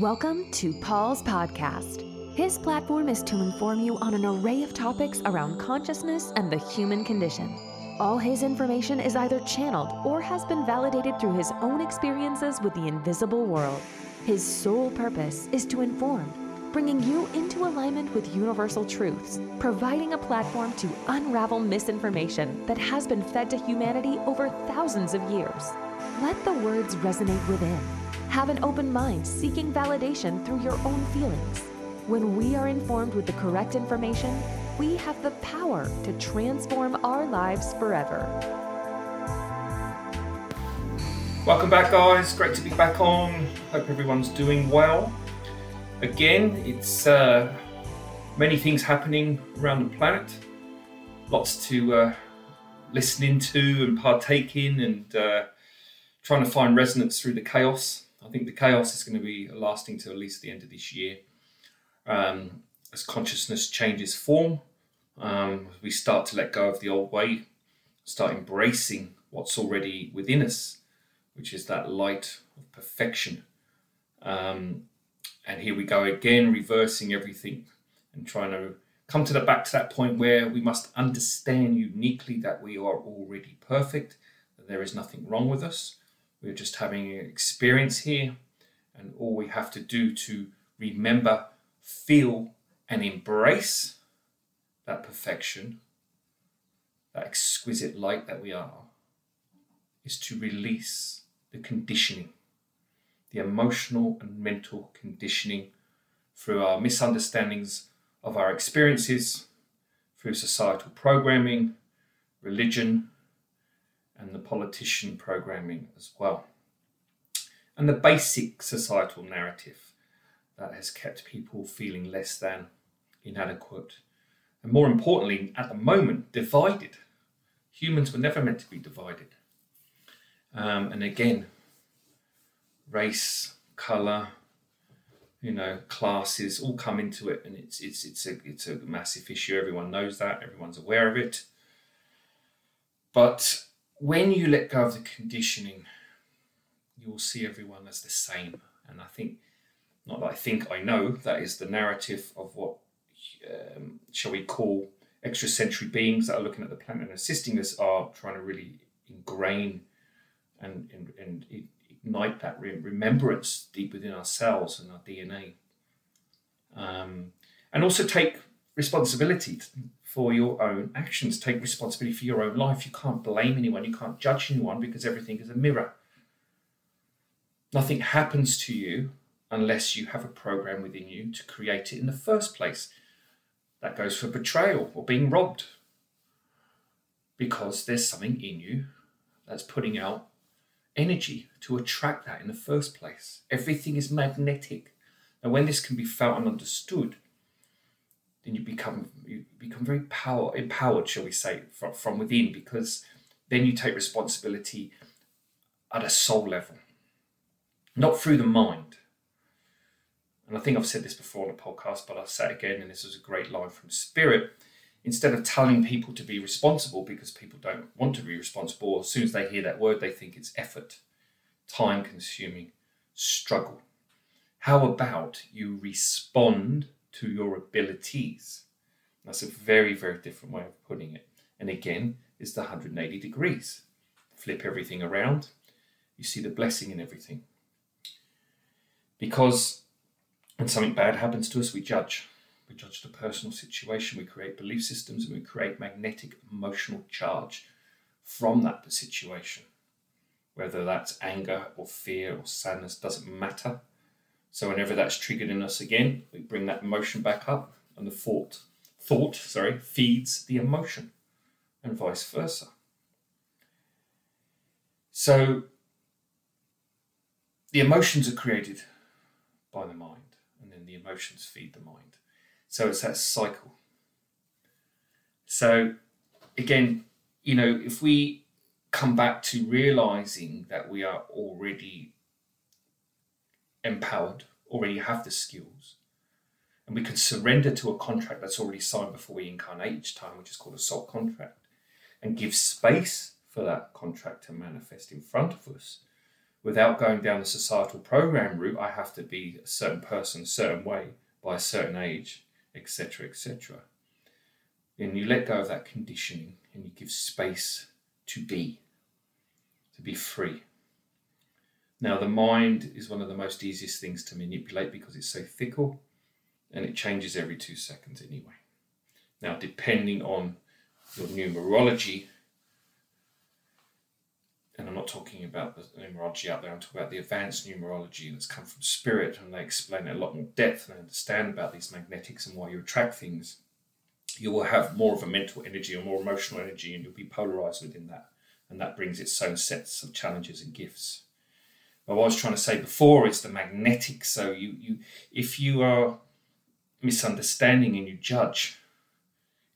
Welcome to Paul's podcast. His platform is to inform you on an array of topics around consciousness and the human condition. All his information is either channeled or has been validated through his own experiences with the invisible world. His sole purpose is to inform, bringing you into alignment with universal truths, providing a platform to unravel misinformation that has been fed to humanity over thousands of years. Let the words resonate within. Have an open mind seeking validation through your own feelings. When we are informed with the correct information, we have the power to transform our lives forever. Welcome back, guys. Great to be back on. Hope everyone's doing well. Again, it's uh, many things happening around the planet. Lots to uh, listen into and partake in, and uh, trying to find resonance through the chaos. I think the chaos is going to be lasting to at least the end of this year. Um, as consciousness changes form, um, we start to let go of the old way, start embracing what's already within us, which is that light of perfection. Um, and here we go again, reversing everything and trying to come to the back to that point where we must understand uniquely that we are already perfect, that there is nothing wrong with us. We're just having an experience here, and all we have to do to remember, feel, and embrace that perfection, that exquisite light that we are, is to release the conditioning, the emotional and mental conditioning through our misunderstandings of our experiences, through societal programming, religion, and the politician programming as well. And the basic societal narrative that has kept people feeling less than, inadequate, and more importantly, at the moment, divided. Humans were never meant to be divided. Um, and again, race, colour, you know, classes all come into it, and it's it's it's a it's a massive issue. Everyone knows that. Everyone's aware of it. But when you let go of the conditioning, you will see everyone as the same. And I think, not that I think, I know that is the narrative of what, um, shall we call, extrasensory beings that are looking at the planet and assisting us are trying to really ingrain and, and, and ignite that remembrance deep within ourselves and our DNA. Um, and also take responsibility for your own actions. Take responsibility for your own life. You can't blame anyone. You can't judge anyone because everything is a mirror. Nothing happens to you unless you have a program within you to create it in the first place. That goes for betrayal or being robbed. Because there's something in you that's putting out energy to attract that in the first place. Everything is magnetic. And when this can be felt and understood, then you become you become very power empowered, shall we say, from, from within, because then you take responsibility at a soul level, not through the mind. And I think I've said this before on the podcast, but I'll say it again, and this was a great line from Spirit. Instead of telling people to be responsible because people don't want to be responsible, as soon as they hear that word, they think it's effort, time consuming, struggle. How about you respond to your abilities. That's a very, very different way of putting it. And again, it's the 180 degrees. Flip everything around, you see the blessing in everything. Because when something bad happens to us, we judge. We judge the personal situation, we create belief systems, and we create magnetic emotional charge from that situation. Whether that's anger or fear or sadness doesn't matter. So whenever that's triggered in us again, we bring that emotion back up, and the thought, thought, sorry, feeds the emotion, and vice versa. So the emotions are created by the mind, and then the emotions feed the mind. So it's that cycle. So again, you know, if we come back to realizing that we are already empowered, already have the skills, and we can surrender to a contract that's already signed before we incarnate each time, which is called a soul contract, and give space for that contract to manifest in front of us, without going down the societal program route, I have to be a certain person, a certain way, by a certain age, etc., etc. And you let go of that conditioning and you give space to be, to be free. Now, the mind is one of the most easiest things to manipulate because it's so fickle and it changes every two seconds anyway. Now, depending on your numerology, and I'm not talking about the numerology out there, I'm talking about the advanced numerology that's come from spirit, and they explain it a lot more depth and understand about these magnetics and why you attract things. You will have more of a mental energy or more emotional energy, and you'll be polarized within that. And that brings its own sets of challenges and gifts. What I was trying to say before is the magnetic. So you, you if you are misunderstanding and you judge,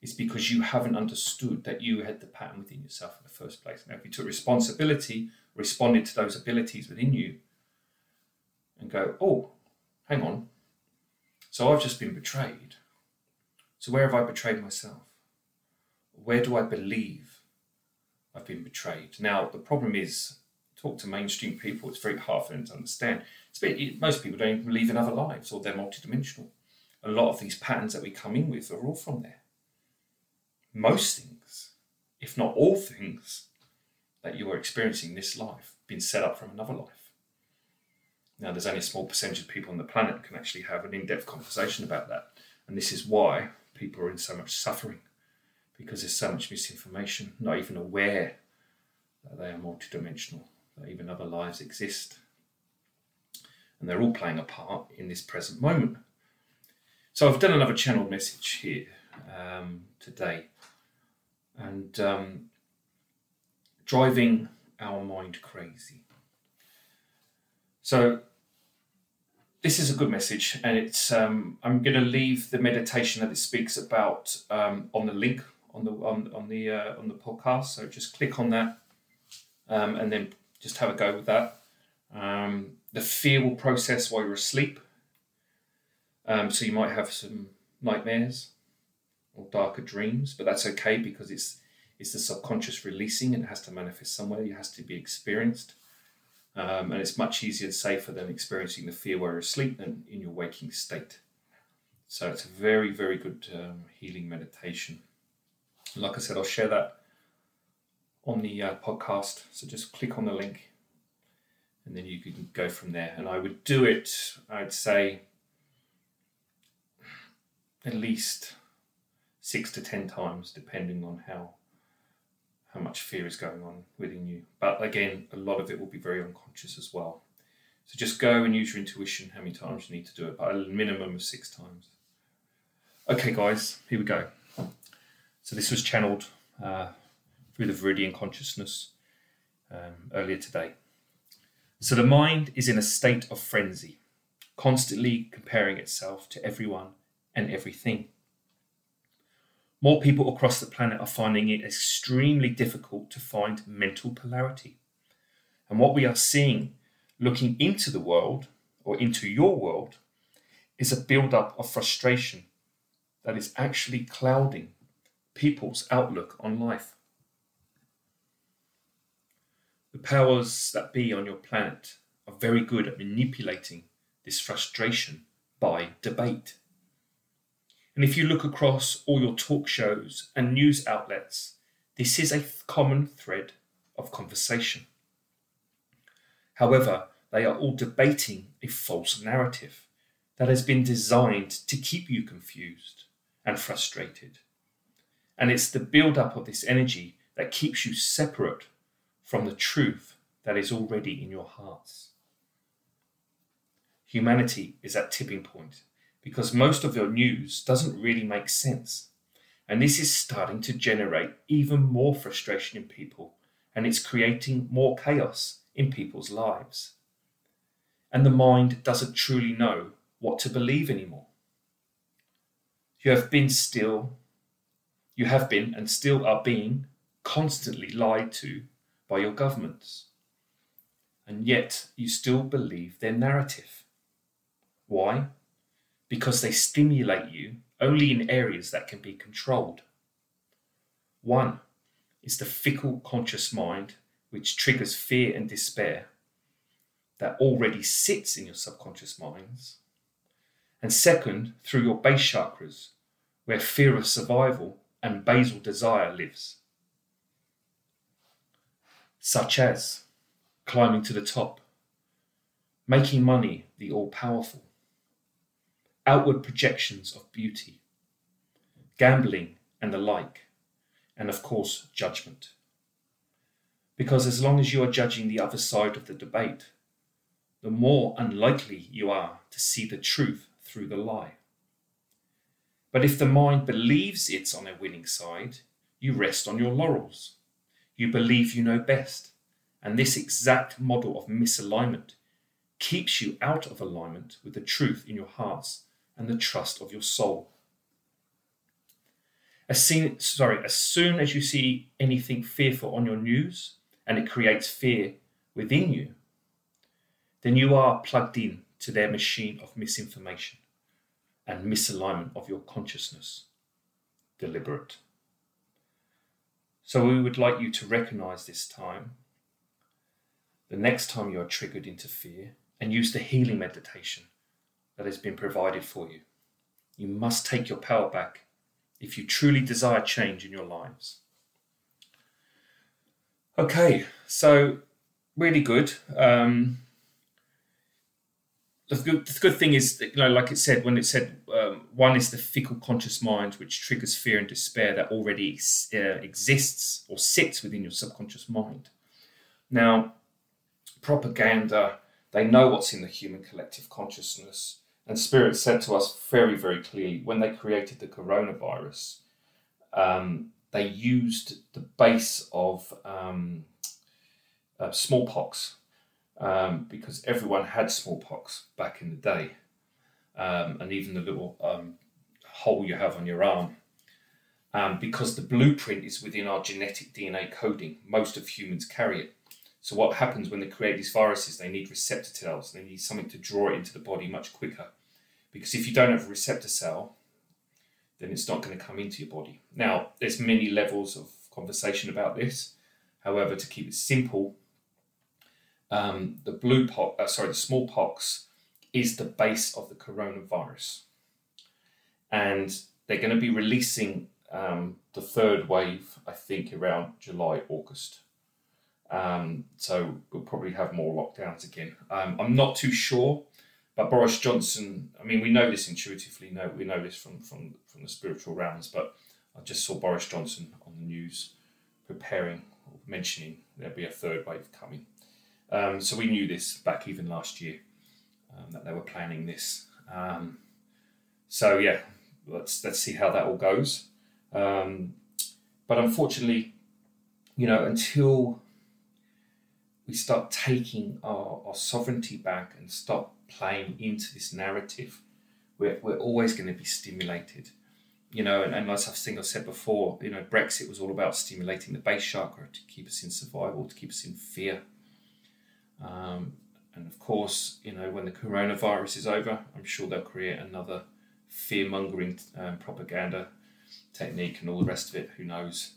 it's because you haven't understood that you had the pattern within yourself in the first place. Now, if you took responsibility, responded to those abilities within you, and go, oh, hang on, so I've just been betrayed. So where have I betrayed myself? Where do I believe I've been betrayed? Now, the problem is, talk to mainstream people, it's very hard for them to understand. Bit, most people don't even believe in other lives or they're multidimensional. A lot of these patterns that we come in with are all from there most things, if not all things, that you are experiencing in this life been set up from another life. Now, there's only a small percentage of people on the planet can actually have an in depth conversation about that. And this is why people are in so much suffering because there's so much misinformation, not even aware that they are multidimensional, even other lives exist. And they're all playing a part in this present moment. So I've done another channel message here um, today and um, driving our mind crazy. So this is a good message, and it's um, I'm going to leave the meditation that it speaks about um, on the link on the on, on the uh, on the podcast. So just click on that, um, and then just have a go with that. Um, the fear will process while you're asleep, um, so you might have some nightmares or darker dreams, but that's okay because it's it's the subconscious releasing and it has to manifest somewhere. It has to be experienced. Um, and it's much easier and safer than experiencing the fear while you're asleep than in your waking state. So it's a very, very good um, healing meditation. Like I said, I'll share that on the uh, podcast. So just click on the link and then you can go from there. And I would do it, I'd say, at least six to ten times, depending on how how much fear is going on within you. But again, a lot of it will be very unconscious as well. So just go and use your intuition how many times you need to do it, but a minimum of six times. Okay, guys, here we go. So this was channeled uh, through the Viridian consciousness um, earlier today. So the mind is in a state of frenzy, constantly comparing itself to everyone and everything. More people across the planet are finding it extremely difficult to find mental polarity. And what we are seeing looking into the world or into your world is a build-up of frustration that is actually clouding people's outlook on life. The powers that be on your planet are very good at manipulating this frustration by debate. And if you look across all your talk shows and news outlets, this is a common thread of conversation. However, they are all debating a false narrative that has been designed to keep you confused and frustrated. And it's the build up of this energy that keeps you separate from the truth that is already in your hearts. Humanity is at tipping point because most of your news doesn't really make sense. And this is starting to generate even more frustration in people, and it's creating more chaos in people's lives. And the mind doesn't truly know what to believe anymore. You have been still, you have been and still are being constantly lied to by your governments. And yet you still believe their narrative. Why? because they stimulate you only in areas that can be controlled. One is the fickle conscious mind, which triggers fear and despair, that already sits in your subconscious minds. And second, through your base chakras, where fear of survival and basal desire lives. Such as climbing to the top, making money the all powerful, outward projections of beauty, gambling and the like, and of course, judgment. Because as long as you are judging the other side of the debate, the more unlikely you are to see the truth through the lie. But if the mind believes it's on a winning side, you rest on your laurels. You believe you know best. And this exact model of misalignment keeps you out of alignment with the truth in your hearts and the trust of your soul. As soon, sorry, as soon as you see anything fearful on your news and it creates fear within you, then you are plugged in to their machine of misinformation and misalignment of your consciousness. Deliberate. So we would like you to recognize this time, the next time you are triggered into fear, and use the healing meditation that has been provided for you. You must take your power back if you truly desire change in your lives. Okay, so really good. Um, the good, the good thing is, that, you know, like it said, when it said um, one is the fickle conscious mind, which triggers fear and despair that already uh, exists or sits within your subconscious mind. Now, propaganda, they know what's in the human collective consciousness. And Spirit said to us very, very clearly when they created the coronavirus, um, they used the base of um, uh, smallpox um, because everyone had smallpox back in the day, um, and even the little um, hole you have on your arm. Um, because the blueprint is within our genetic DNA coding, most of humans carry it. So what happens when they create these viruses? They need receptor cells. They need something to draw it into the body much quicker. Because if you don't have a receptor cell, then it's not going to come into your body. Now, there's many levels of conversation about this. However, to keep it simple, um, the blue pox, uh, sorry, the smallpox is the base of the coronavirus, and they're going to be releasing um, the third wave, I think, around July, August. Um, so we'll probably have more lockdowns again. Um, I'm not too sure, but Boris Johnson. I mean, we know this intuitively. No, we know this from from from the spiritual realms. But I just saw Boris Johnson on the news preparing, mentioning there'll be a third wave coming. Um, so we knew this back even last year um, that they were planning this. Um, so yeah, let's let's see how that all goes. Um, but unfortunately, you know, until we start taking our, our sovereignty back and stop playing into this narrative, we're, we're always going to be stimulated. You know, and, and as I think I said before, you know, Brexit was all about stimulating the base chakra to keep us in survival, to keep us in fear. Um, and of course, you know, when the coronavirus is over, I'm sure they'll create another fear mongering um, propaganda technique and all the rest of it. Who knows?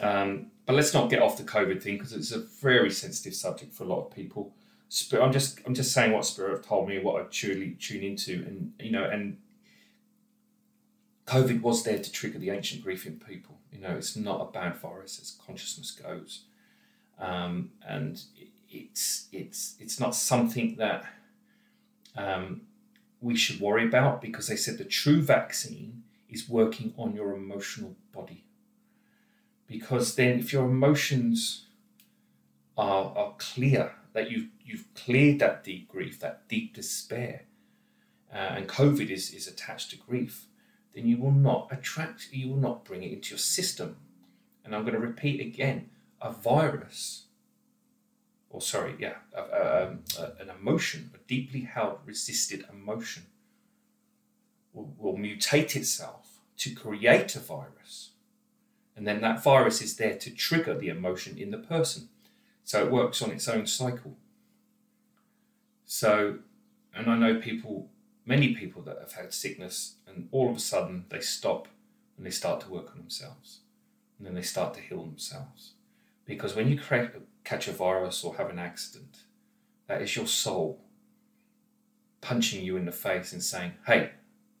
Um, but let's not get off the COVID thing because it's a very sensitive subject for a lot of people. I'm just I'm just saying what Spirit have told me, what I truly tune into, and you know, and COVID was there to trigger the ancient grief in people. You know, it's not a bad virus as consciousness goes, um, and it's it's it's not something that um, we should worry about because they said the true vaccine is working on your emotional body. Because then, if your emotions are, are clear, that you've you've cleared that deep grief, that deep despair, uh, and COVID is is attached to grief, then you will not attract, you will not bring it into your system. And I'm going to repeat again: a virus or sorry, yeah, um, an emotion, a deeply held, resisted emotion, will, will mutate itself to create a virus. And then that virus is there to trigger the emotion in the person. So it works on its own cycle. So, and I know people, many people that have had sickness, and all of a sudden they stop and they start to work on themselves. And then they start to heal themselves. Because when you create, catch a virus or have an accident, That is your soul punching you in the face and saying, hey,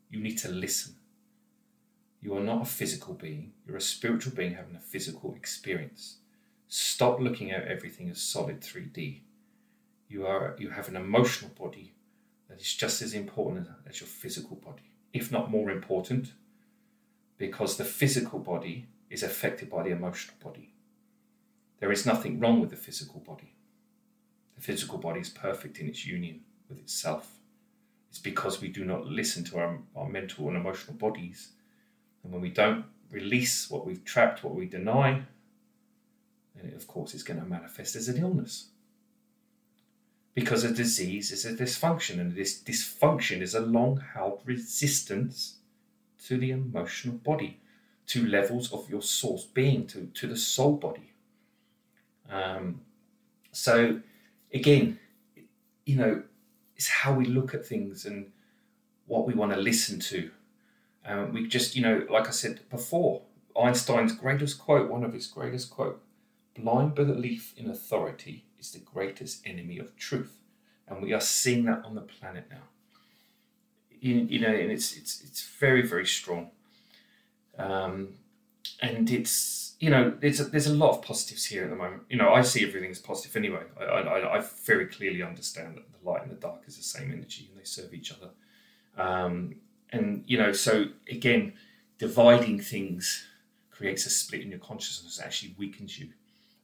you need to listen. You are not a physical being, you're a spiritual being having a physical experience. Stop looking at everything as solid 3D. You are you have an emotional body that is just as important as your physical body, if not more important, because the physical body is affected by the emotional body. There is nothing wrong with the physical body. The physical body is perfect in its union with itself. It's because we do not listen to our, our mental and emotional bodies. And when we don't release what we've trapped, what we deny, then it, of course is going to manifest as an illness. Because a disease is a dysfunction, and this dysfunction is a long held resistance to the emotional body, to levels of your source being, to, to the soul body. Um, so, again, you know, it's how we look at things and what we want to listen to. Um, we just, you know, like I said before, Einstein's greatest quote, one of his greatest quote, blind belief in authority is the greatest enemy of truth. And we are seeing that on the planet now. You, you know, and it's it's it's very very strong. Um, and it's you know there's a, there's a lot of positives here at the moment. You know, I see everything as positive anyway. I, I, I very clearly understand that the light and the dark is the same energy and they serve each other. Um, and you know, so again, dividing things creates a split in your consciousness. Actually weakens you,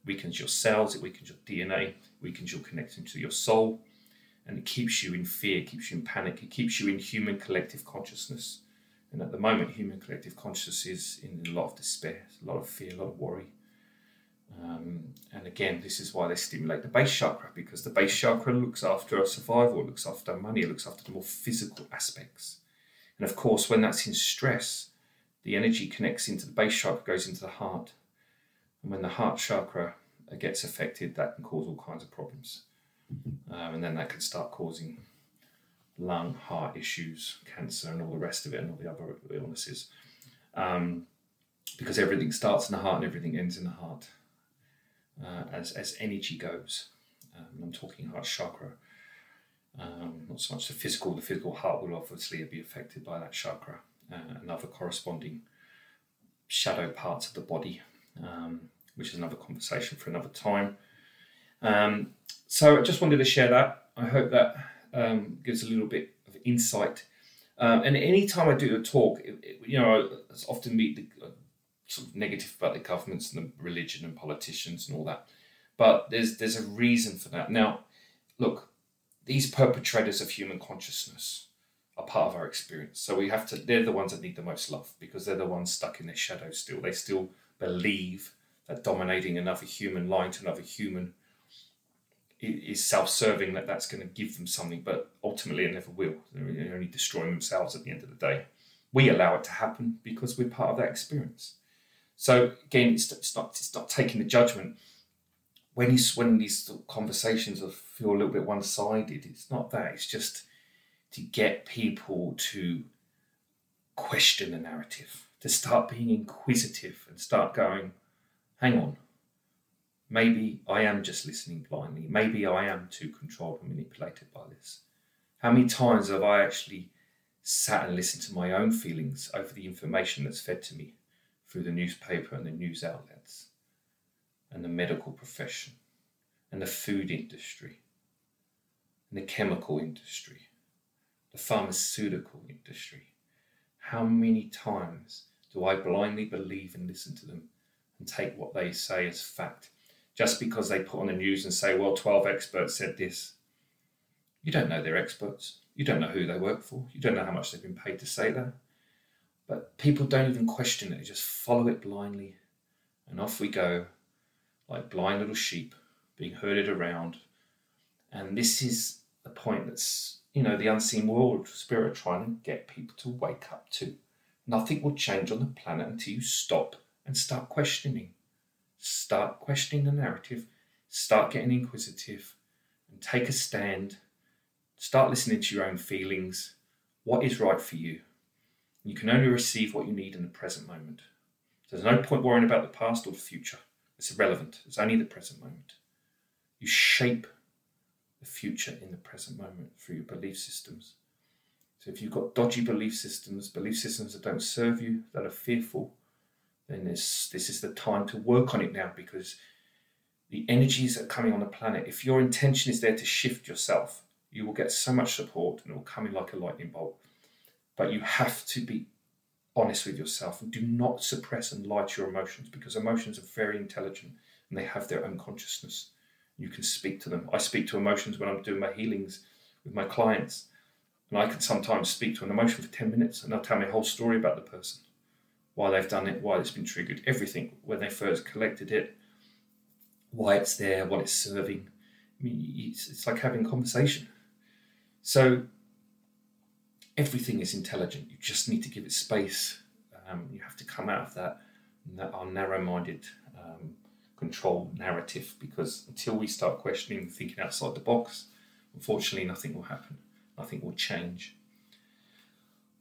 weakens your cells. It weakens your DNA, weakens your connection to your soul, and it keeps you in fear, keeps you in panic. It keeps you in human collective consciousness and at the moment, human collective consciousness is in a lot of despair, a lot of fear, a lot of worry. Um, and again, this is why they stimulate the base chakra because the base chakra looks after our survival, looks after money, looks after the more physical aspects. And of course, when that's in stress, the energy connects into the base chakra, goes into the heart. And when the heart chakra gets affected, that can cause all kinds of problems. Um, and then that can start causing lung, heart issues, cancer, and all the rest of it, and all the other illnesses. Um, because everything starts in the heart and everything ends in the heart uh, as, as energy goes. Um, I'm talking heart chakra. Um, not so much the physical, the physical heart will obviously be affected by that chakra uh, and other corresponding shadow parts of the body, um, which is another conversation for another time. Um, so I just wanted to share that. I hope that um, gives a little bit of insight. Um, and anytime I do a talk, it, it, you know, I often meet the uh, sort of negative about the governments and the religion and politicians and all that. But there's there's a reason for that. Now, look, these perpetrators of human consciousness are part of our experience. So we have to. They're the ones that need the most love because they're the ones stuck in their shadow still. They still believe that dominating another human, lying to another human, is self-serving that that's going to give them something, but ultimately it never will. They're only destroying themselves at the end of the day. We allow it to happen because we're part of that experience. So again, it's, it's not it's not taking the judgment. When you when these conversations feel a little bit one-sided, it's not that. It's just to get people to question the narrative, to start being inquisitive and start going, hang on, Maybe I am just listening blindly. Maybe I am too controlled and manipulated by this. How many times have I actually sat and listened to my own feelings over the information that's fed to me through the newspaper and the news outlets and the medical profession and the food industry and the chemical industry, the pharmaceutical industry? How many times do I blindly believe and listen to them and take what they say as fact just because they put on the news and say, well, 12 experts said this. You don't know they're experts. You don't know who they work for. You don't know how much they've been paid to say that. But people don't even question it, they just follow it blindly. And off we go, like blind little sheep being herded around. And this is the point that's, you know, the unseen world spirit trying to get people to wake up to. Nothing will change on the planet until you stop and start questioning start questioning the narrative, start getting inquisitive, and take a stand. Start listening to your own feelings. What is right for you? You can only receive what you need in the present moment. There's no point worrying about the past or the future. It's irrelevant. It's only the present moment. You shape the future in the present moment through your belief systems. So if you've got dodgy belief systems, belief systems that don't serve you, that are fearful, then this this is the time to work on it now because the energies are coming on the planet, if your intention is there to shift yourself, you will get so much support and it will come in like a lightning bolt. But you have to be honest with yourself and do not suppress and lie to your emotions because emotions are very intelligent and they have their own consciousness. You can speak to them. I speak to emotions when I'm doing my healings with my clients. And I can sometimes speak to an emotion for 10 minutes and they'll tell me a whole story about the person, why they've done it, why it's been triggered, everything, when they first collected it, why it's there, what it's serving. I mean, it's, it's like having conversation. So everything is intelligent. You just need to give it space. Um, you have to come out of that, that our narrow-minded um, control narrative because until we start questioning, thinking outside the box, unfortunately, nothing will happen. Nothing will change.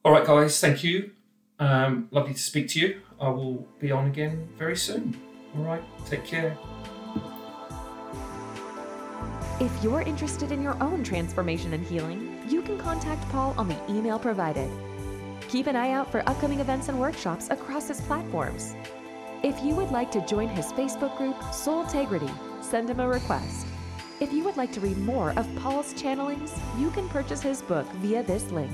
All right, guys, thank you. Um, lovely to speak to you. I will be on again very soon. All right, take care. If you're interested in your own transformation and healing, you can contact Paul on the email provided. Keep an eye out for upcoming events and workshops across his platforms. If you would like to join his Facebook group, Soul Integrity, send him a request. If you would like to read more of Paul's channelings, you can purchase his book via this link.